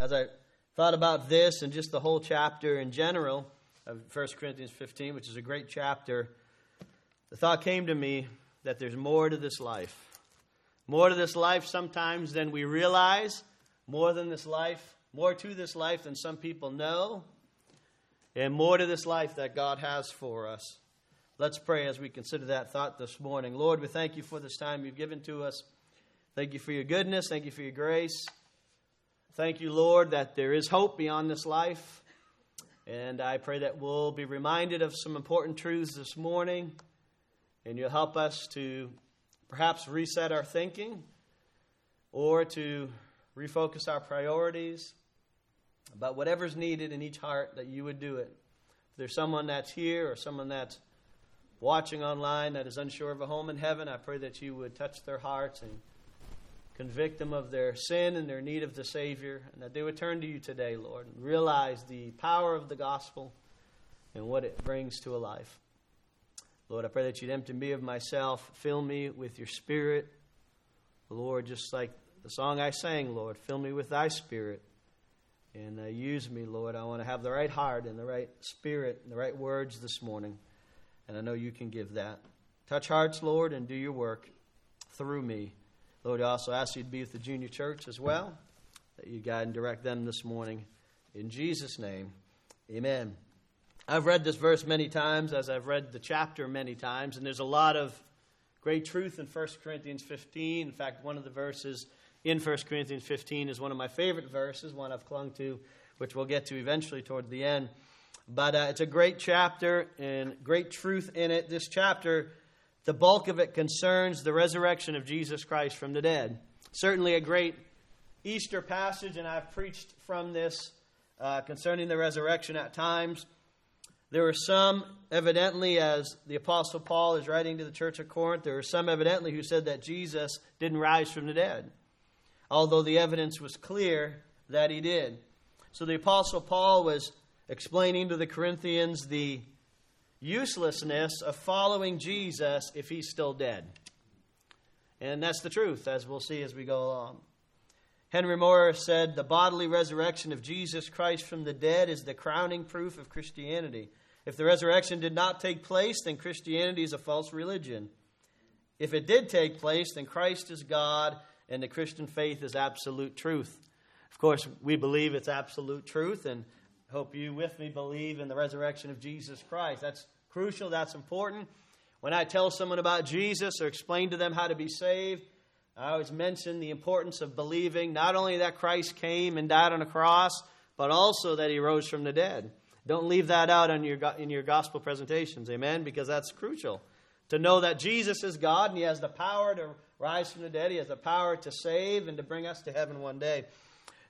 As I thought about this and just the whole chapter in general of 1 Corinthians 15, which is a great chapter, the thought came to me that there's more to this life. More to this life sometimes than we realize, more than this life, more to this life than some people know, and more to this life that God has for us. Let's pray as we consider that thought this morning. Lord, we thank you for this time you've given to us. Thank you for your goodness. Thank you for your grace. Thank you, Lord, that there is hope beyond this life. And I pray that we'll be reminded of some important truths this morning. And you'll help us to perhaps reset our thinking or to refocus our priorities. But whatever's needed in each heart, that you would do it. If there's someone that's here or someone that's watching online that is unsure of a home in heaven, I pray that you would touch their hearts and convict them of their sin and their need of the Savior, and that they would turn to you today, Lord, and realize the power of the gospel and what it brings to a life. Lord, I pray that you'd empty me of myself, fill me with your spirit. Lord, just like the song I sang, Lord, fill me with thy spirit and uh, use me, Lord. I want to have the right heart and the right spirit and the right words this morning and I know you can give that. Touch hearts, Lord, and do your work through me. Lord, I also ask you to be with the junior church as well, that you guide and direct them this morning. In Jesus' name, amen. I've read this verse many times, as I've read the chapter many times, and there's a lot of great truth in 1 Corinthians 15. In fact, one of the verses in 1 Corinthians 15 is one of my favorite verses, one I've clung to, which we'll get to eventually toward the end. But uh, it's a great chapter and great truth in it. This chapter, the bulk of it concerns the resurrection of Jesus Christ from the dead. Certainly a great Easter passage, and I've preached from this uh, concerning the resurrection at times. There are some, evidently, as the Apostle Paul is writing to the church of Corinth, there are some, evidently, who said that Jesus didn't rise from the dead, although the evidence was clear that he did. So the Apostle Paul was explaining to the Corinthians the uselessness of following Jesus if he's still dead. And that's the truth, as we'll see as we go along. Henry Morris said, The bodily resurrection of Jesus Christ from the dead is the crowning proof of Christianity. If the resurrection did not take place, then Christianity is a false religion. If it did take place, then Christ is God and the Christian faith is absolute truth. Of course, we believe it's absolute truth, and hope you with me believe in the resurrection of Jesus Christ. That's crucial, that's important. When I tell someone about Jesus or explain to them how to be saved, I always mention the importance of believing not only that Christ came and died on a cross, but also that he rose from the dead. Don't leave that out in your, in your gospel presentations, amen? Because that's crucial. To know that Jesus is God and he has the power to rise from the dead, he has the power to save and to bring us to heaven one day.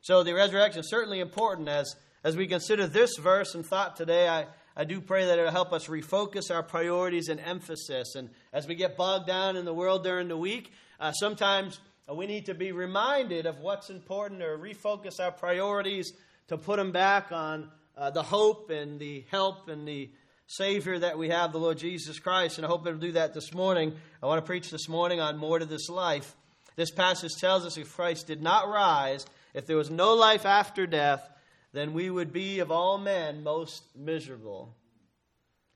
So the resurrection is certainly important as as we consider this verse and thought today, I, I do pray that it'll help us refocus our priorities and emphasis. And as we get bogged down in the world during the week, uh, sometimes we need to be reminded of what's important or refocus our priorities to put them back on uh, the hope and the help and the Savior that we have, the Lord Jesus Christ. And I hope it'll do that this morning. I want to preach this morning on more to this life. This passage tells us if Christ did not rise, if there was no life after death, then we would be of all men most miserable,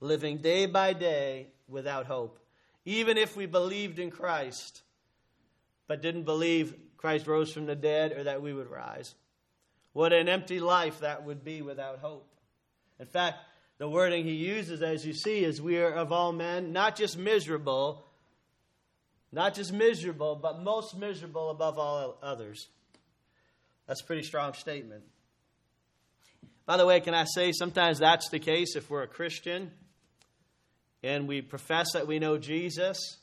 living day by day without hope. Even if we believed in Christ, but didn't believe Christ rose from the dead or that we would rise. What an empty life that would be without hope. In fact, the wording he uses, as you see, is we are of all men, not just miserable, not just miserable, but most miserable above all others. That's a pretty strong statement. By the way, can I say sometimes that's the case if we're a Christian and we profess that we know Jesus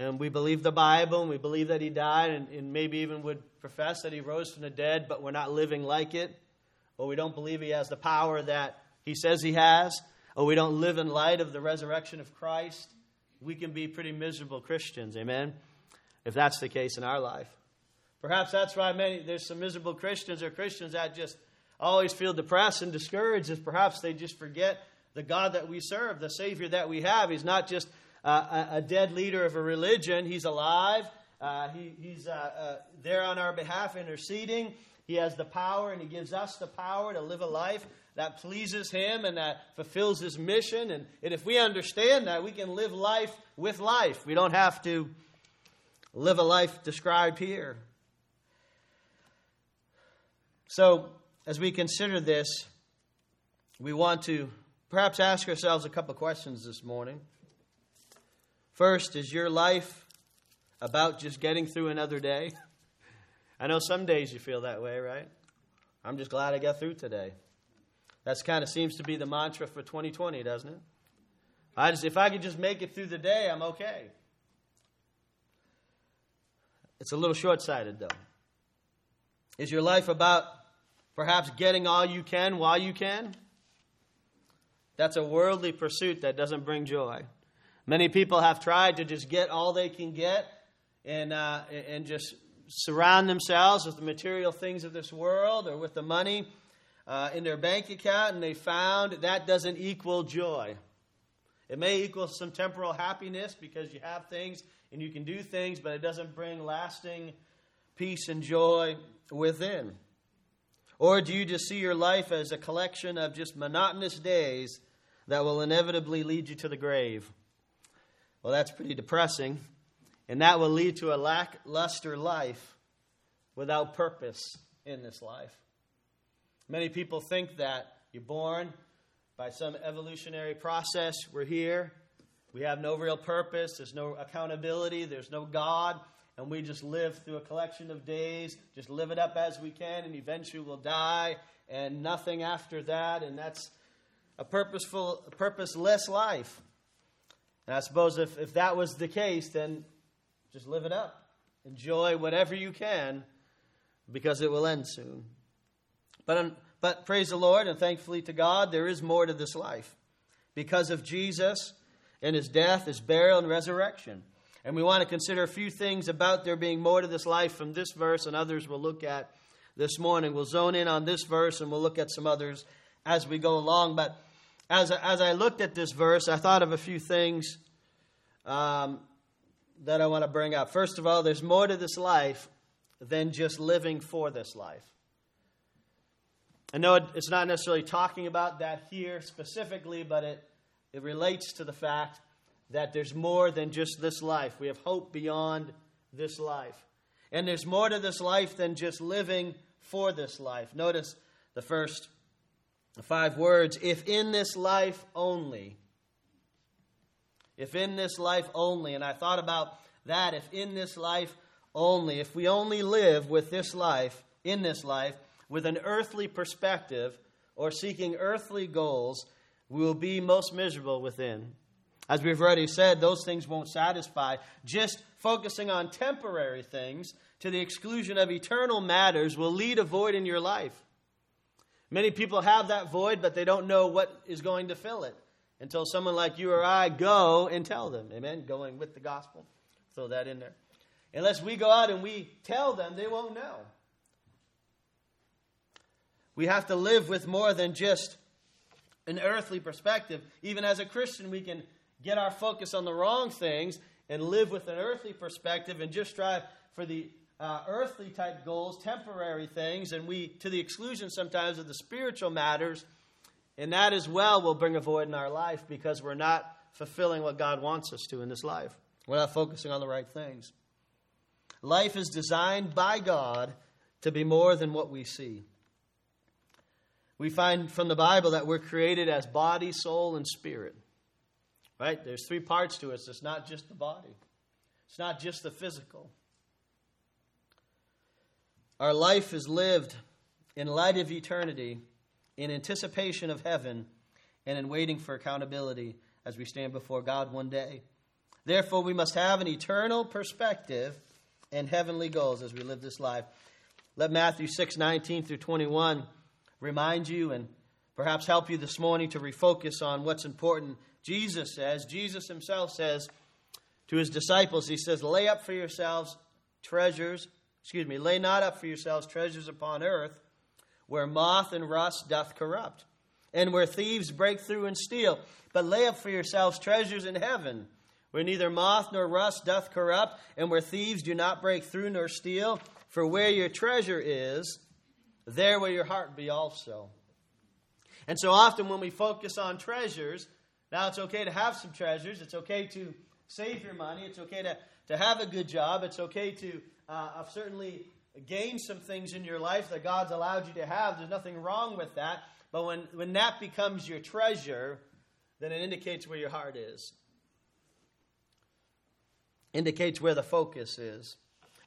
and we believe the Bible and we believe that He died and, and maybe even would profess that He rose from the dead, but we're not living like it, or we don't believe He has the power that He says He has, or we don't live in light of the resurrection of Christ, we can be pretty miserable Christians. Amen? If that's the case in our life. Perhaps that's why many there's some miserable Christians or Christians that just always feel depressed and discouraged is perhaps they just forget the God that we serve, the Savior that we have. He's not just uh, a, dead leader of a religion, He's alive. Uh, he, he's uh, uh, there on our behalf, interceding. He has the power, and He gives us the power to live a life that pleases Him and that fulfills His mission. And, and if we understand that, we can live life with life. We don't have to live a life described here. So, as we consider this, we want to perhaps ask ourselves a couple questions this morning. First, is your life about just getting through another day? I know some days you feel that way, right? I'm just glad I got through today. That kind of seems to be the mantra for 2020, doesn't it? I just, if I could just make it through the day, I'm okay. It's a little short sighted, though. Is your life about perhaps getting all you can while you can? That's a worldly pursuit that doesn't bring joy. Many people have tried to just get all they can get and, uh, and just surround themselves with the material things of this world or with the money uh, in their bank account, and they found that doesn't equal joy. It may equal some temporal happiness because you have things and you can do things, but it doesn't bring lasting peace and joy within. Or do you just see your life as a collection of just monotonous days that will inevitably lead you to the grave. Well, that's pretty depressing. And that will lead to a lackluster life without purpose in this life. Many people think that you're born by some evolutionary process. We're here. We have no real purpose. There's no accountability. There's no God. And we just live through a collection of days, just live it up as we can, and eventually we'll die, and nothing after that. And that's a purposeful, purposeless life. And I suppose if, if that was the case, then just live it up. Enjoy whatever you can because it will end soon. But, um, but praise the Lord and thankfully to God, there is more to this life because of Jesus and his death, his burial, and resurrection. And we want to consider a few things about there being more to this life from this verse and others we'll look at this morning. We'll zone in on this verse and we'll look at some others as we go along. But as, as I looked at this verse, I thought of a few things um, that I want to bring up. First of all, there's more to this life than just living for this life. I know it's not necessarily talking about that here specifically, but it, it relates to the fact that there's more than just this life. We have hope beyond this life. And there's more to this life than just living for this life. Notice the first five words if in this life only. If in this life only. And I thought about that. If in this life only. If we only live with this life, in this life, with an earthly perspective or seeking earthly goals, we will be most miserable within. As we've already said, those things won't satisfy. Just focusing on temporary things to the exclusion of eternal matters will lead a void in your life. Many people have that void, but they don't know what is going to fill it until someone like you or I go and tell them. Amen? Going with the gospel. Throw that in there. Unless we go out and we tell them, they won't know. We have to live with more than just an earthly perspective. Even as a Christian, we can get our focus on the wrong things and live with an earthly perspective and just strive for the uh, earthly type goals, temporary things, and we, to the exclusion sometimes of the spiritual matters, and that as well will bring a void in our life because we're not fulfilling what God wants us to in this life. We're not focusing on the right things. Life is designed by God to be more than what we see. We find from the Bible that we're created as body, soul, and spirit. Right? There's three parts to us. It's not just the body. It's not just the physical. Our life is lived in light of eternity, in anticipation of heaven, and in waiting for accountability as we stand before God one day. Therefore, we must have an eternal perspective and heavenly goals as we live this life. Let Matthew 6 19 through 21 remind you and perhaps help you this morning to refocus on what's important. Jesus says, Jesus himself says to his disciples, He says, Lay up for yourselves treasures excuse me, lay not up for yourselves treasures upon earth, where moth and rust doth corrupt, and where thieves break through and steal. But lay up for yourselves treasures in heaven, where neither moth nor rust doth corrupt, and where thieves do not break through nor steal. For where your treasure is, there will your heart be also. And so often when we focus on treasures, now it's okay to have some treasures. It's okay to save your money. It's okay to, to have a good job. It's okay to uh, certainly gain some things in your life that God's allowed you to have. There's nothing wrong with that. But when, when that becomes your treasure, then it indicates where your heart is. Indicates where the focus is.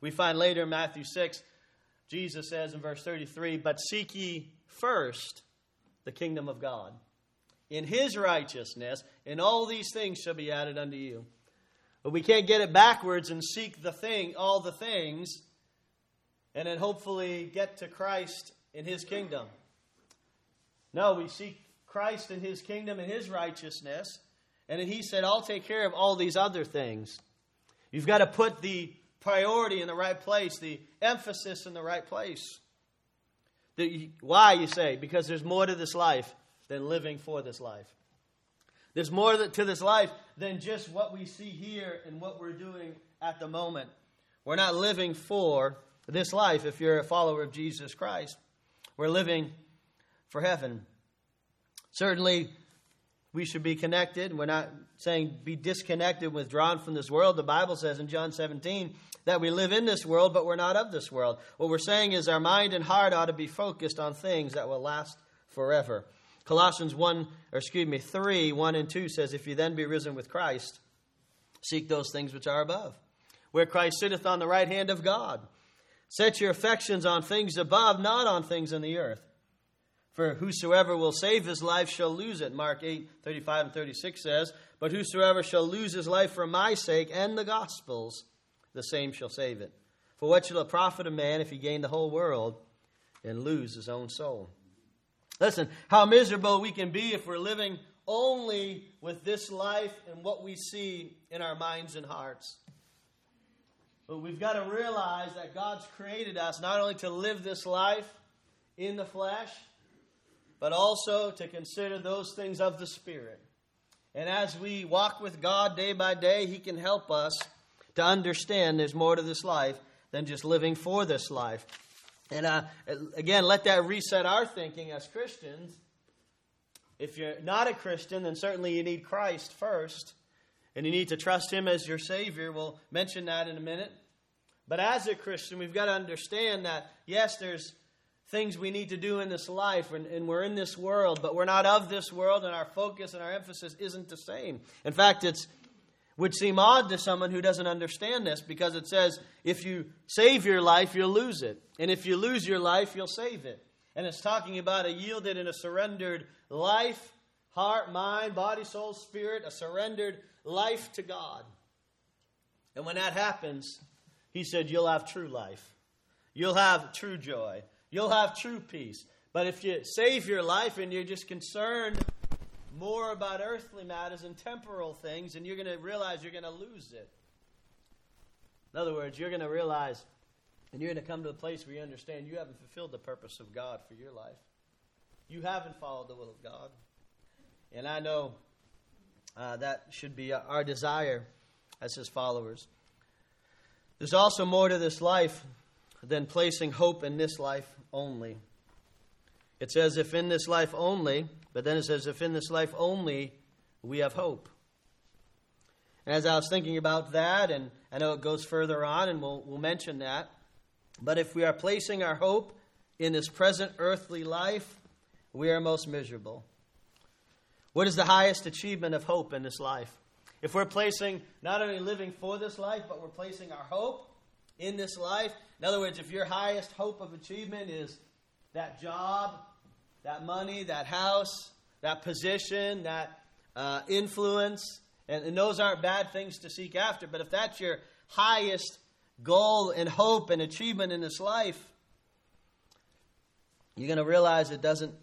We find later in Matthew 6, Jesus says in verse 33, But seek ye first the kingdom of God. In his righteousness, and all these things shall be added unto you. But we can't get it backwards and seek the thing, all the things, and then hopefully get to Christ in his kingdom. No, we seek Christ and his kingdom and his righteousness. And then he said, I'll take care of all these other things. You've got to put the priority in the right place, the emphasis in the right place. Why, you say? Because there's more to this life than living for this life. There's more to this life than just what we see here and what we're doing at the moment. We're not living for this life if you're a follower of Jesus Christ. We're living for heaven. Certainly, we should be connected. We're not saying be disconnected, withdrawn from this world. The Bible says in John 17 that we live in this world, but we're not of this world. What we're saying is our mind and heart ought to be focused on things that will last forever. Colossians 1, or excuse me, 3, 1 and 2 says, If you then be risen with Christ, seek those things which are above, where Christ sitteth on the right hand of God. Set your affections on things above, not on things in the earth. For whosoever will save his life shall lose it. Mark 8, 35 and 36 says, But whosoever shall lose his life for my sake and the gospel's, the same shall save it. For what shall it profit a man if he gain the whole world and lose his own soul? Listen, how miserable we can be if we're living only with this life and what we see in our minds and hearts. But we've got to realize that God's created us not only to live this life in the flesh, but also to consider those things of the Spirit. And as we walk with God day by day, He can help us to understand there's more to this life than just living for this life. And uh, again, let that reset our thinking as Christians. If you're not a Christian, then certainly you need Christ first, and you need to trust Him as your Savior. We'll mention that in a minute. But as a Christian, we've got to understand that, yes, there's things we need to do in this life, and, and, we're in this world, but we're not of this world, and our focus and our emphasis isn't the same. In fact, it would seem odd to someone who doesn't understand this because it says, if you save your life, you'll lose it. And if you lose your life, you'll save it. And it's talking about a yielded and a surrendered life, heart, mind, body, soul, spirit, a surrendered life to God. And when that happens, he said, You'll have true life. You'll have true joy. You'll have true peace. But if you save your life and you're just concerned more about earthly matters and temporal things, and you're going to realize you're going to lose it. In other words, you're going to realize and you're going to come to a place where you understand you haven't fulfilled the purpose of God for your life. You haven't followed the will of God. And I know uh, that should be our desire as His followers. There's also more to this life than placing hope in this life only. It says, if in this life only, but then it says, if in this life only we have hope. And as I was thinking about that, and I know it goes further on, and we'll, we'll mention that, but if we are placing our hope in this present earthly life, we are most miserable. What is the highest achievement of hope in this life? If we're placing not only living for this life, but we're placing our hope in this life, in other words, if your highest hope of achievement is that job, that money, that house, that position, that uh, influence, and, and those aren't bad things to seek after, but if that's your highest goal and hope and achievement in this life, you're going to realize it doesn't,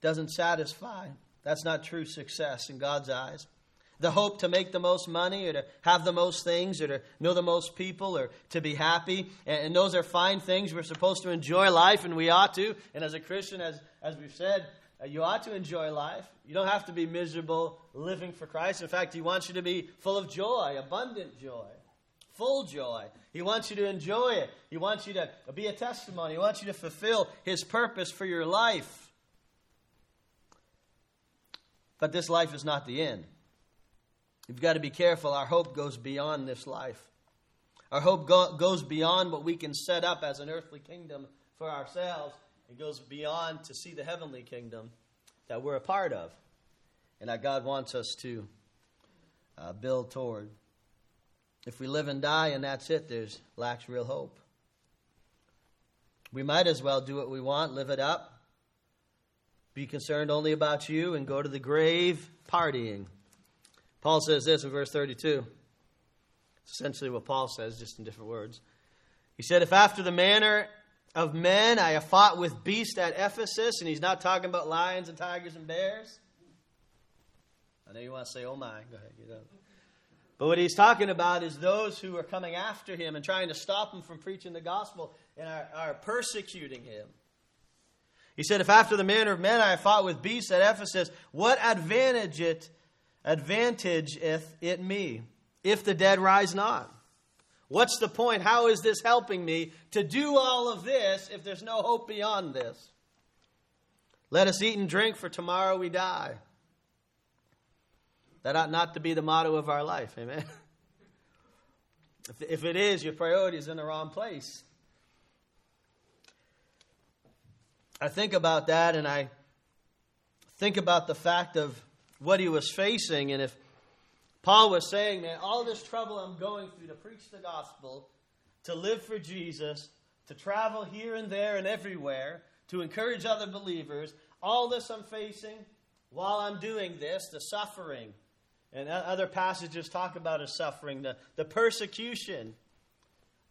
doesn't satisfy. That's not true success in God's eyes the hope to make the most money or to have the most things or to know the most people or to be happy. And, those are fine things. We're supposed to enjoy life, and we ought to. And as a Christian, as, as we've said, uh, you ought to enjoy life. You don't have to be miserable living for Christ. In fact, He wants you to be full of joy, abundant joy, full joy. He wants you to enjoy it. He wants you to be a testimony. He wants you to fulfill His purpose for your life. But this life is not the end. You've got to be careful. Our hope goes beyond this life. Our hope go- goes beyond what we can set up as an earthly kingdom for ourselves. It goes beyond to see the heavenly kingdom that we're a part of and that God wants us to uh, build toward. If we live and die and that's it, there's lacks real hope. We might as well do what we want, live it up, be concerned only about you, and go to the grave partying. Paul says this in verse 32. It's essentially what Paul says, just in different words. He said, If after the manner of men I have fought with beasts at Ephesus, and he's not talking about lions and tigers and bears. I know you want to say, oh my. Go ahead, get up. But what he's talking about is those who are coming after him and trying to stop him from preaching the gospel and are, are persecuting him. He said, If after the manner of men I have fought with beasts at Ephesus, what advantage it advantageth it me, if the dead rise not? What's the point? How is this helping me to do all of this if there's no hope beyond this? Let us eat and drink, for tomorrow we die. That ought not to be the motto of our life. Amen. If, if it is, your priority is in the wrong place. I think about that and I think about the fact of what he was facing. And if Paul was saying, man, all this trouble I'm going through to preach the gospel, to live for Jesus, to travel here and there and everywhere, to encourage other believers, all this I'm facing while I'm doing this, the suffering. And other passages talk about his suffering, the, the persecution.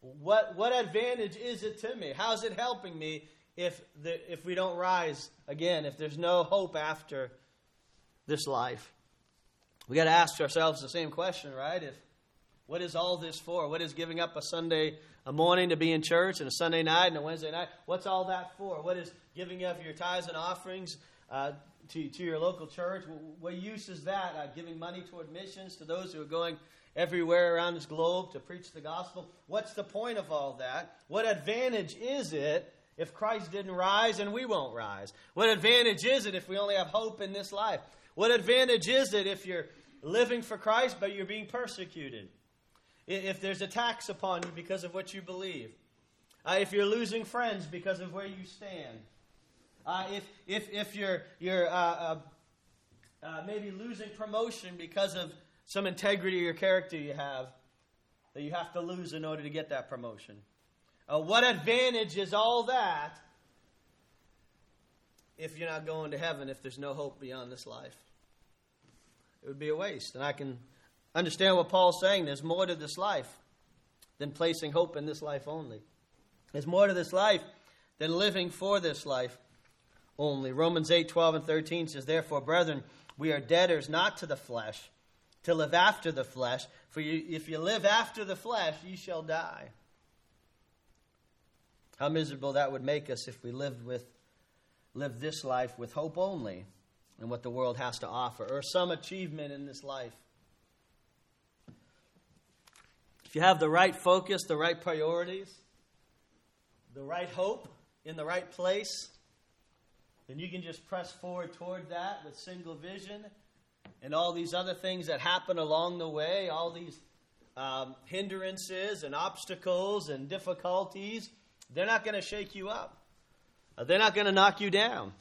What, what advantage is it to me? How's it helping me if, the, if we don't rise again, if there's no hope after this life? We got to ask ourselves the same question, right? If what is all this for? What is giving up a Sunday a morning to be in church and a Sunday night and a Wednesday night? What's all that for? What is giving up your tithes and offerings uh, to, to your local church? What use is that? Uh, giving money toward missions to those who are going everywhere around this globe to preach the gospel? What's the point of all that? What advantage is it if Christ didn't rise and we won't rise? What advantage is it if we only have hope in this life? What advantage is it if you're living for Christ but you're being persecuted? If there's attacks upon you because of what you believe? Uh, if you're losing friends because of where you stand? Uh, if, if, if you're, you're uh, uh, uh maybe losing promotion because of some integrity or character you have that you have to lose in order to get that promotion? Uh, what advantage is all that if you're not going to heaven, if there's no hope beyond this life? It would be a waste. And I can understand what Paul's saying. There's more to this life than placing hope in this life only. There's more to this life than living for this life only. Romans 8, 12, and 13 says, Therefore, brethren, we are debtors not to the flesh, to live after the flesh. For you, if you live after the flesh, you shall die. How miserable that would make us if we lived with lived this life with hope only and what the world has to offer, or some achievement in this life. If you have the right focus, the right priorities, the right hope in the right place, then you can just press forward toward that with single vision and all these other things that happen along the way, all these um, hindrances and obstacles and difficulties, they're not going to shake you up. Uh, they're not going to knock you down.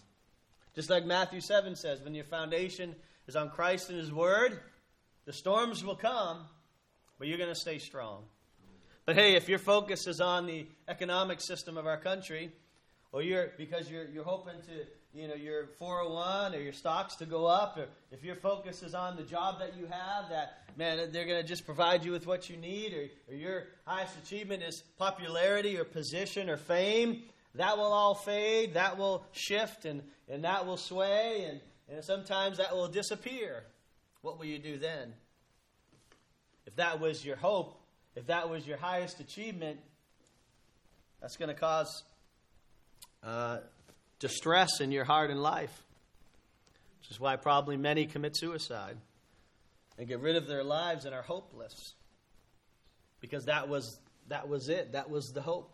Just like Matthew 7 says, when your foundation is on Christ and His Word, the storms will come, but you're going to stay strong. But hey, if your focus is on the economic system of our country, or you're because you're you're hoping to you know your 401 or your stocks to go up, or if your focus is on the job that you have, that man they're going to just provide you with what you need, or, or your highest achievement is popularity or position or fame, that will all fade, that will shift, and, and that will sway, and, and sometimes that will disappear. What will you do then? If that was your hope, if that was your highest achievement, that's going to cause uh, distress in your heart and life, which is why probably many commit suicide and get rid of their lives and are hopeless. because that was, that was it. That was the hope.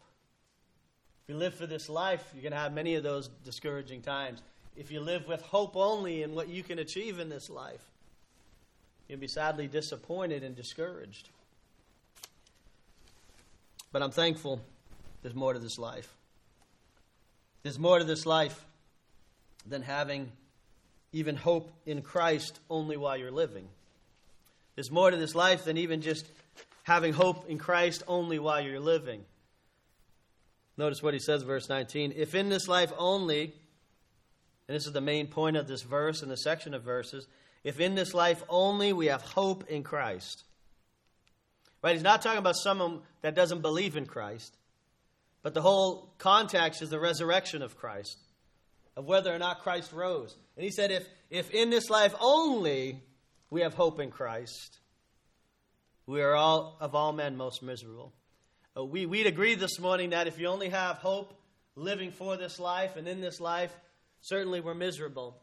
If you live for this life, you're going to have many of those discouraging times. If you live with hope only in what you can achieve in this life, you'll be sadly disappointed and discouraged. But I'm thankful there's more to this life. There's more to this life than having even hope in Christ only while you're living. There's more to this life than even just having hope in Christ only while you're living. Notice what he says, verse 19. If in this life only, and this is the main point of this verse and the section of verses, if in this life only we have hope in Christ. Right? He's not talking about someone that doesn't believe in Christ, but the whole context is the resurrection of Christ, of whether or not Christ rose. And he said, if, if in this life only we have hope in Christ, we are all of all men most miserable. Uh, we, we'd agree this morning that if you only have hope living for this life and in this life, certainly we're miserable.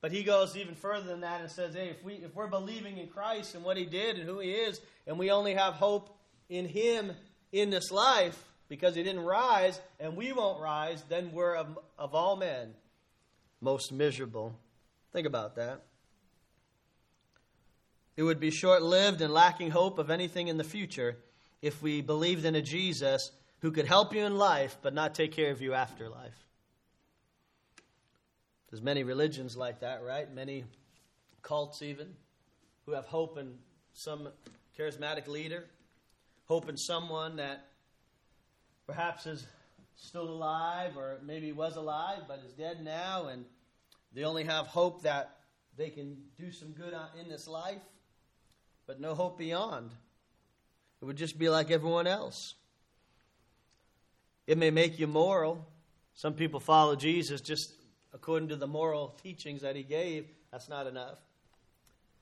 But he goes even further than that and says, hey, if, we, if we're believing in Christ and what he did and who he is, and we only have hope in him in this life because he didn't rise and we won't rise, then we're of, of all men most miserable. Think about that. It would be short lived and lacking hope of anything in the future if we believed in a Jesus who could help you in life but not take care of you after life. There's many religions like that, right? Many cults, even, who have hope in some charismatic leader, hope in someone that perhaps is still alive or maybe was alive but is dead now, and they only have hope that they can do some good in this life, but no hope beyond. It would just be like everyone else. It may make you moral. Some people follow Jesus just according to the moral teachings that he gave, that's not enough.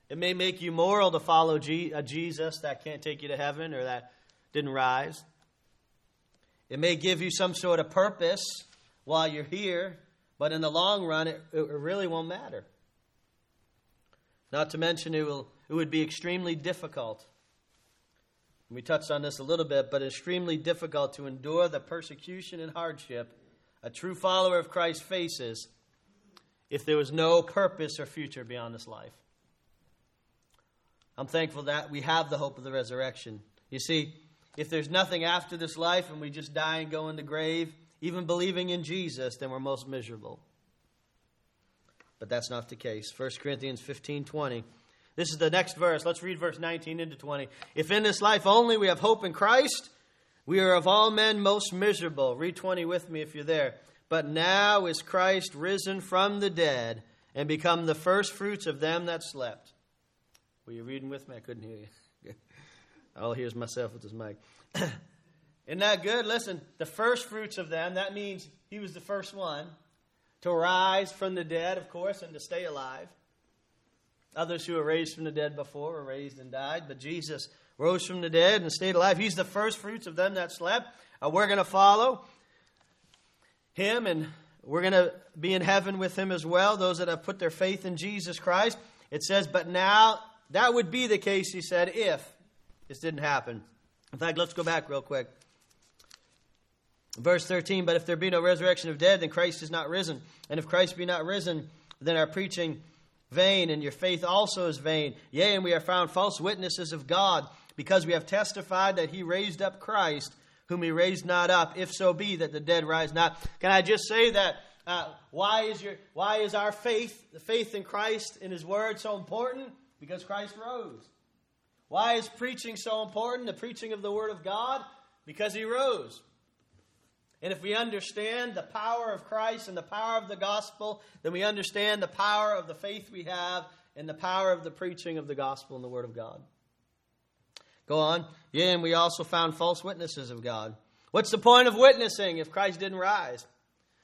It may make you moral to follow a Jesus that can't take you to heaven or that didn't rise. It may give you some sort of purpose while you're here, but in the long run, it, it really won't matter. Not to mention, it, will, it would be extremely difficult. We touched on this a little bit, but it's extremely difficult to endure the persecution and hardship a true follower of Christ faces if there was no purpose or future beyond this life. I'm thankful that we have the hope of the resurrection. You see, if there's nothing after this life and we just die and go in the grave, even believing in Jesus, then we're most miserable. But that's not the case. 1 Corinthians 15 20. This is the next verse. Let's read verse 19 into 20. If in this life only we have hope in Christ, we are of all men most miserable. Read 20 with me if you're there. But now is Christ risen from the dead and become the first fruits of them that slept. Were you reading with me? I couldn't hear you. All here's myself with this mic. Isn't that good? Listen, the first fruits of them, that means he was the first one to rise from the dead, of course, and to stay alive. Others who were raised from the dead before were raised and died, but Jesus rose from the dead and stayed alive. He's the first fruits of them that slept. Uh, we're going to follow him, and we're going to be in heaven with him as well, those that have put their faith in Jesus Christ. It says, but now, that would be the case, he said, if this didn't happen. In fact, let's go back real quick. Verse 13, but if there be no resurrection of dead, then Christ is not risen. And if Christ be not risen, then our preaching vain, and your faith also is vain. Yea, and we are found false witnesses of God, because we have testified that he raised up Christ whom he raised not up, if so be that the dead rise not. Can I just say that? Uh, why is your why is our faith, the faith in Christ in His Word, so important? Because Christ rose. Why is preaching so important? The preaching of the Word of God, because He rose. And if we understand the power of Christ and the power of the gospel, then we understand the power of the faith we have and the power of the preaching of the gospel and the Word of God. Go on. Yeah, and we also found false witnesses of God. What's the point of witnessing if Christ didn't rise?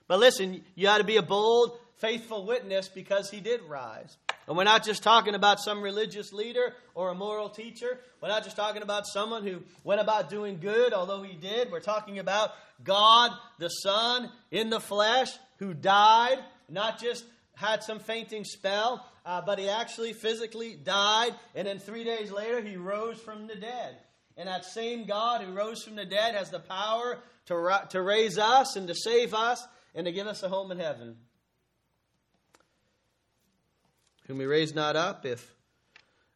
But listen, you ought to be a bold, faithful witness because he did rise. And we're not just talking about some religious leader or a moral teacher. We're not just talking about someone who went about doing good, although he did. We're talking about God, the Son, in the flesh, who died, not just had some fainting spell, uh, but he actually physically died, and then three days later he rose from the dead. And that same God who rose from the dead has the power to, to raise us and to save us and to give us a home in heaven. Whom he raised not up, if,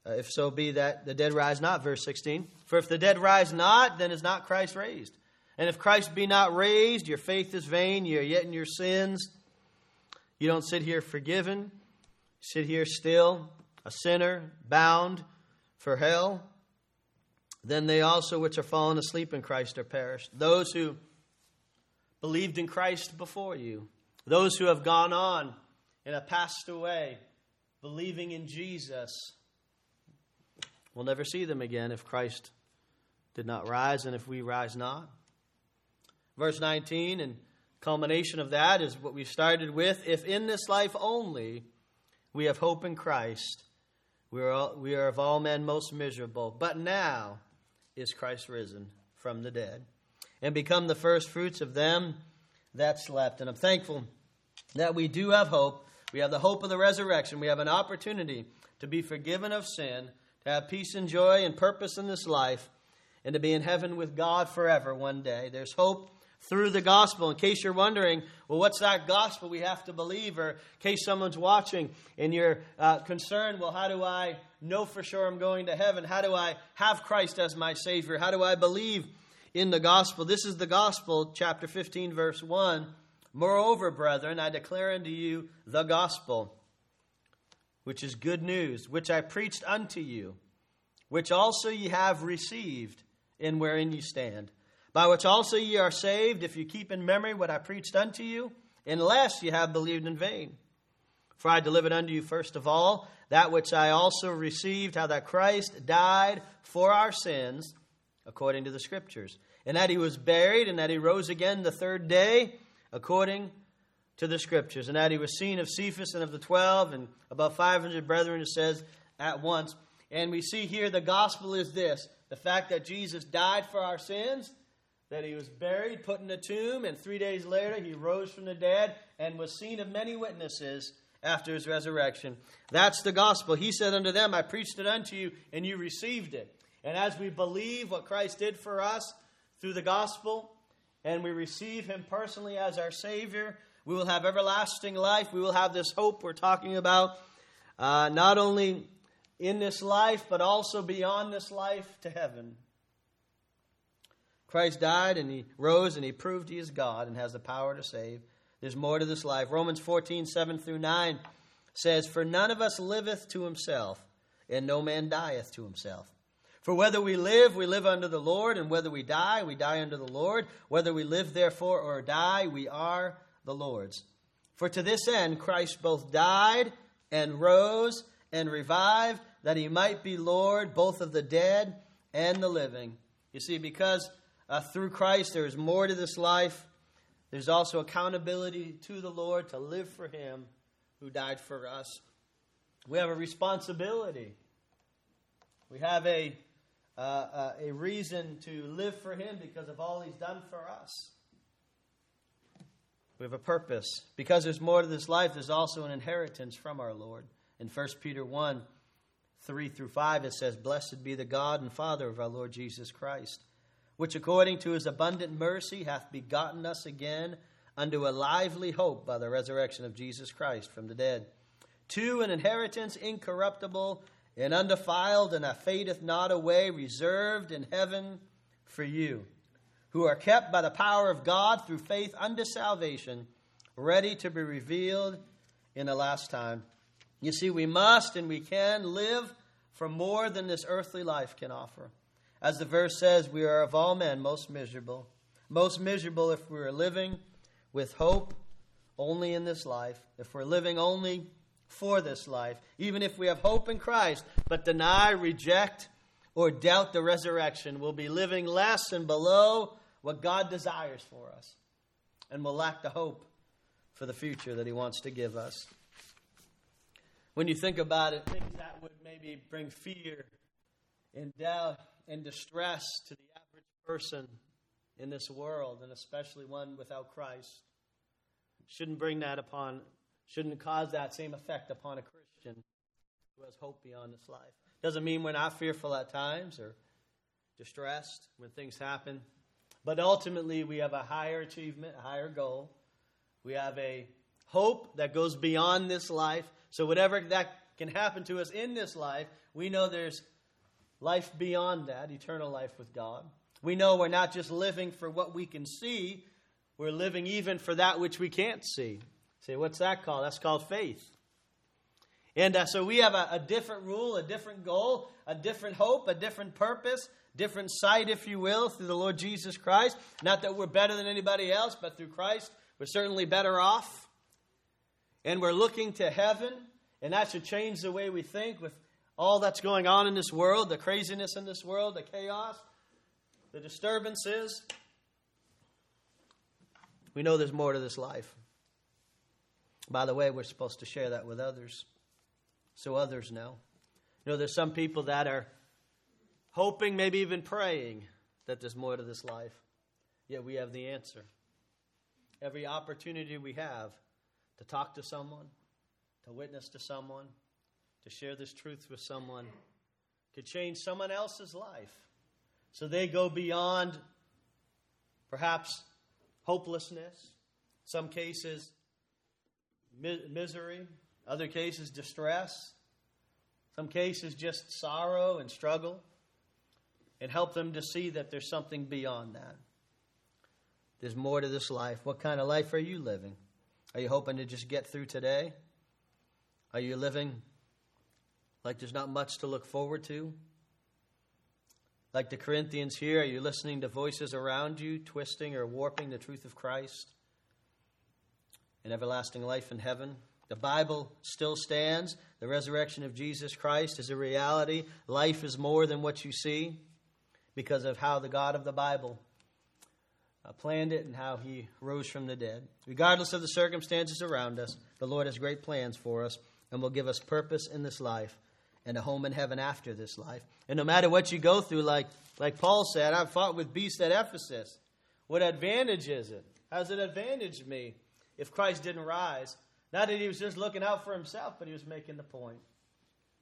uh, if so be that the dead rise not. Verse 16. For if the dead rise not, then is not Christ raised. And if Christ be not raised, your faith is vain, you are yet in your sins. You don't sit here forgiven, sit here still, a sinner, bound for hell. Then they also which are fallen asleep in Christ are perished. Those who believed in Christ before you, those who have gone on and have passed away believing in Jesus, we'll never see them again if Christ did not rise and if we rise not. Verse 19, and culmination of that is what we started with. If in this life only we have hope in Christ, we are, all, we are of all men most miserable. But now is Christ risen from the dead and become the first fruits of them that slept. And I'm thankful that we do have hope. We have the hope of the resurrection. We have an opportunity to be forgiven of sin, to have peace and joy and purpose in this life, and to be in heaven with God forever one day. There's hope through the gospel. In case you're wondering, well, what's that gospel we have to believe? Or in case someone's watching and you're uh, concerned, well, how do I know for sure I'm going to heaven? How do I have Christ as my Savior? How do I believe in the gospel? This is the gospel, chapter 15, verse 1. Moreover, brethren, I declare unto you the gospel, which is good news, which I preached unto you, which also ye have received, in wherein ye stand by which also ye are saved, if you keep in memory what I preached unto you, unless ye have believed in vain. For I delivered unto you first of all that which I also received, how that Christ died for our sins, according to the Scriptures, and that he was buried, and that he rose again the third day, according to the Scriptures, and that he was seen of Cephas and of the twelve, and above 500 brethren, it says, at once. And we see here the gospel is this the fact that Jesus died for our sins that he was buried, put in a tomb, and three days later he rose from the dead and was seen of many witnesses after his resurrection. That's the gospel. He said unto them, I preached it unto you, and you received it. And as we believe what Christ did for us through the gospel, and we receive him personally as our Savior, we will have everlasting life. We will have this hope we're talking about, uh, not only in this life, but also beyond this life to heaven. Christ died and he rose and he proved he is God and has the power to save. There's more to this life. Romans 14, 7 through 9 says, For none of us liveth to himself, and no man dieth to himself. For whether we live, we live under the Lord, and whether we die, we die under the Lord. Whether we live, therefore, or die, we are the Lord's. For to this end Christ both died and rose and revived, that he might be Lord both of the dead and the living. You see, because uh, through Christ, there is more to this life. There's also accountability to the Lord to live for Him who died for us. We have a responsibility. We have a, uh, uh, a reason to live for Him because of all He's done for us. We have a purpose. Because there's more to this life, there's also an inheritance from our Lord. In 1 Peter 1 3 through 5, it says, Blessed be the God and Father of our Lord Jesus Christ which according to his abundant mercy hath begotten us again unto a lively hope by the resurrection of Jesus Christ from the dead, to an inheritance incorruptible and undefiled, and that fadeth not away, reserved in heaven for you, who are kept by the power of God through faith unto salvation, ready to be revealed in the last time. You see, we must and we can live for more than this earthly life can offer. As the verse says, we are of all men most miserable. Most miserable if we are living with hope only in this life, if we're living only for this life, even if we have hope in Christ, but deny, reject, or doubt the resurrection, we'll be living less and below what God desires for us, and will lack the hope for the future that He wants to give us. When you think about it, things that would maybe bring fear and doubt and distress to the average person in this world, and especially one without Christ. Shouldn't bring that upon, shouldn't cause that same effect upon a Christian who has hope beyond this life. Doesn't mean we're not fearful at times or distressed when things happen. But ultimately, we have a higher achievement, a higher goal. We have a hope that goes beyond this life. So, whatever that can happen to us in this life, we know there's life beyond that, eternal life with God. We know we're not just living for what we can see, we're living even for that which we can't see. Say, what's that called? That's called faith. And uh, so we have a, a different rule, a different goal, a different hope, a different purpose, different sight, if you will, through the Lord Jesus Christ. Not that we're better than anybody else, but through Christ, we're certainly better off. And we're looking to heaven, and that should change the way we think with all that's going on in this world, the craziness in this world, the chaos, the disturbances. We know there's more to this life. By the way, we're supposed to share that with others so others know. You know, there's some people that are hoping, maybe even praying, that there's more to this life. Yet we have the answer. Every opportunity we have to talk to someone, to witness to someone, to share this truth with someone, could change someone else's life. So they go beyond perhaps hopelessness, some cases, mi- misery, other cases, distress, some cases, just sorrow and struggle, and help them to see that there's something beyond that. There's more to this life. What kind of life are you living? Are you hoping to just get through today? Are you living like there's not much to look forward to? Like the Corinthians here, are you listening to voices around you, twisting or warping the truth of Christ and everlasting life in heaven? The Bible still stands. The resurrection of Jesus Christ is a reality. Life is more than what you see because of how the God of the Bible uh, planned it and how he rose from the dead. Regardless of the circumstances around us, the Lord has great plans for us and will give us purpose in this life and a home in heaven after this life. And no matter what you go through, like, like Paul said, I fought with beasts at Ephesus. What advantage is it? How's it advantage me if Christ didn't rise? Not that he was just looking out for himself, but he was making the point.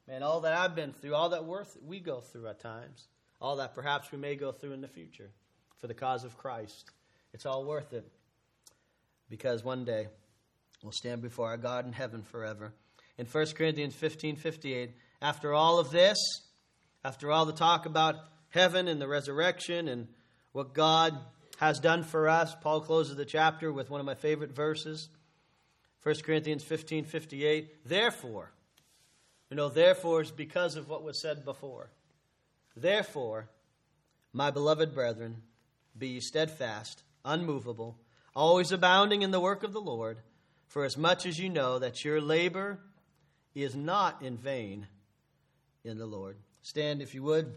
Man, all that I've been through, all that worth we go through at times, all that perhaps we may go through in the future for the cause of Christ, it's all worth it. Because one day we'll stand before our God in heaven forever. In 1 Corinthians 15 58, after all of this, after all the talk about heaven and the resurrection and what God has done for us, Paul closes the chapter with one of my favorite verses. 1 Corinthians 15 58. Therefore, you know, therefore is because of what was said before. Therefore, my beloved brethren, be steadfast, unmovable, always abounding in the work of the Lord, for as much as you know that your labor is not in vain in the Lord. Stand, if you would.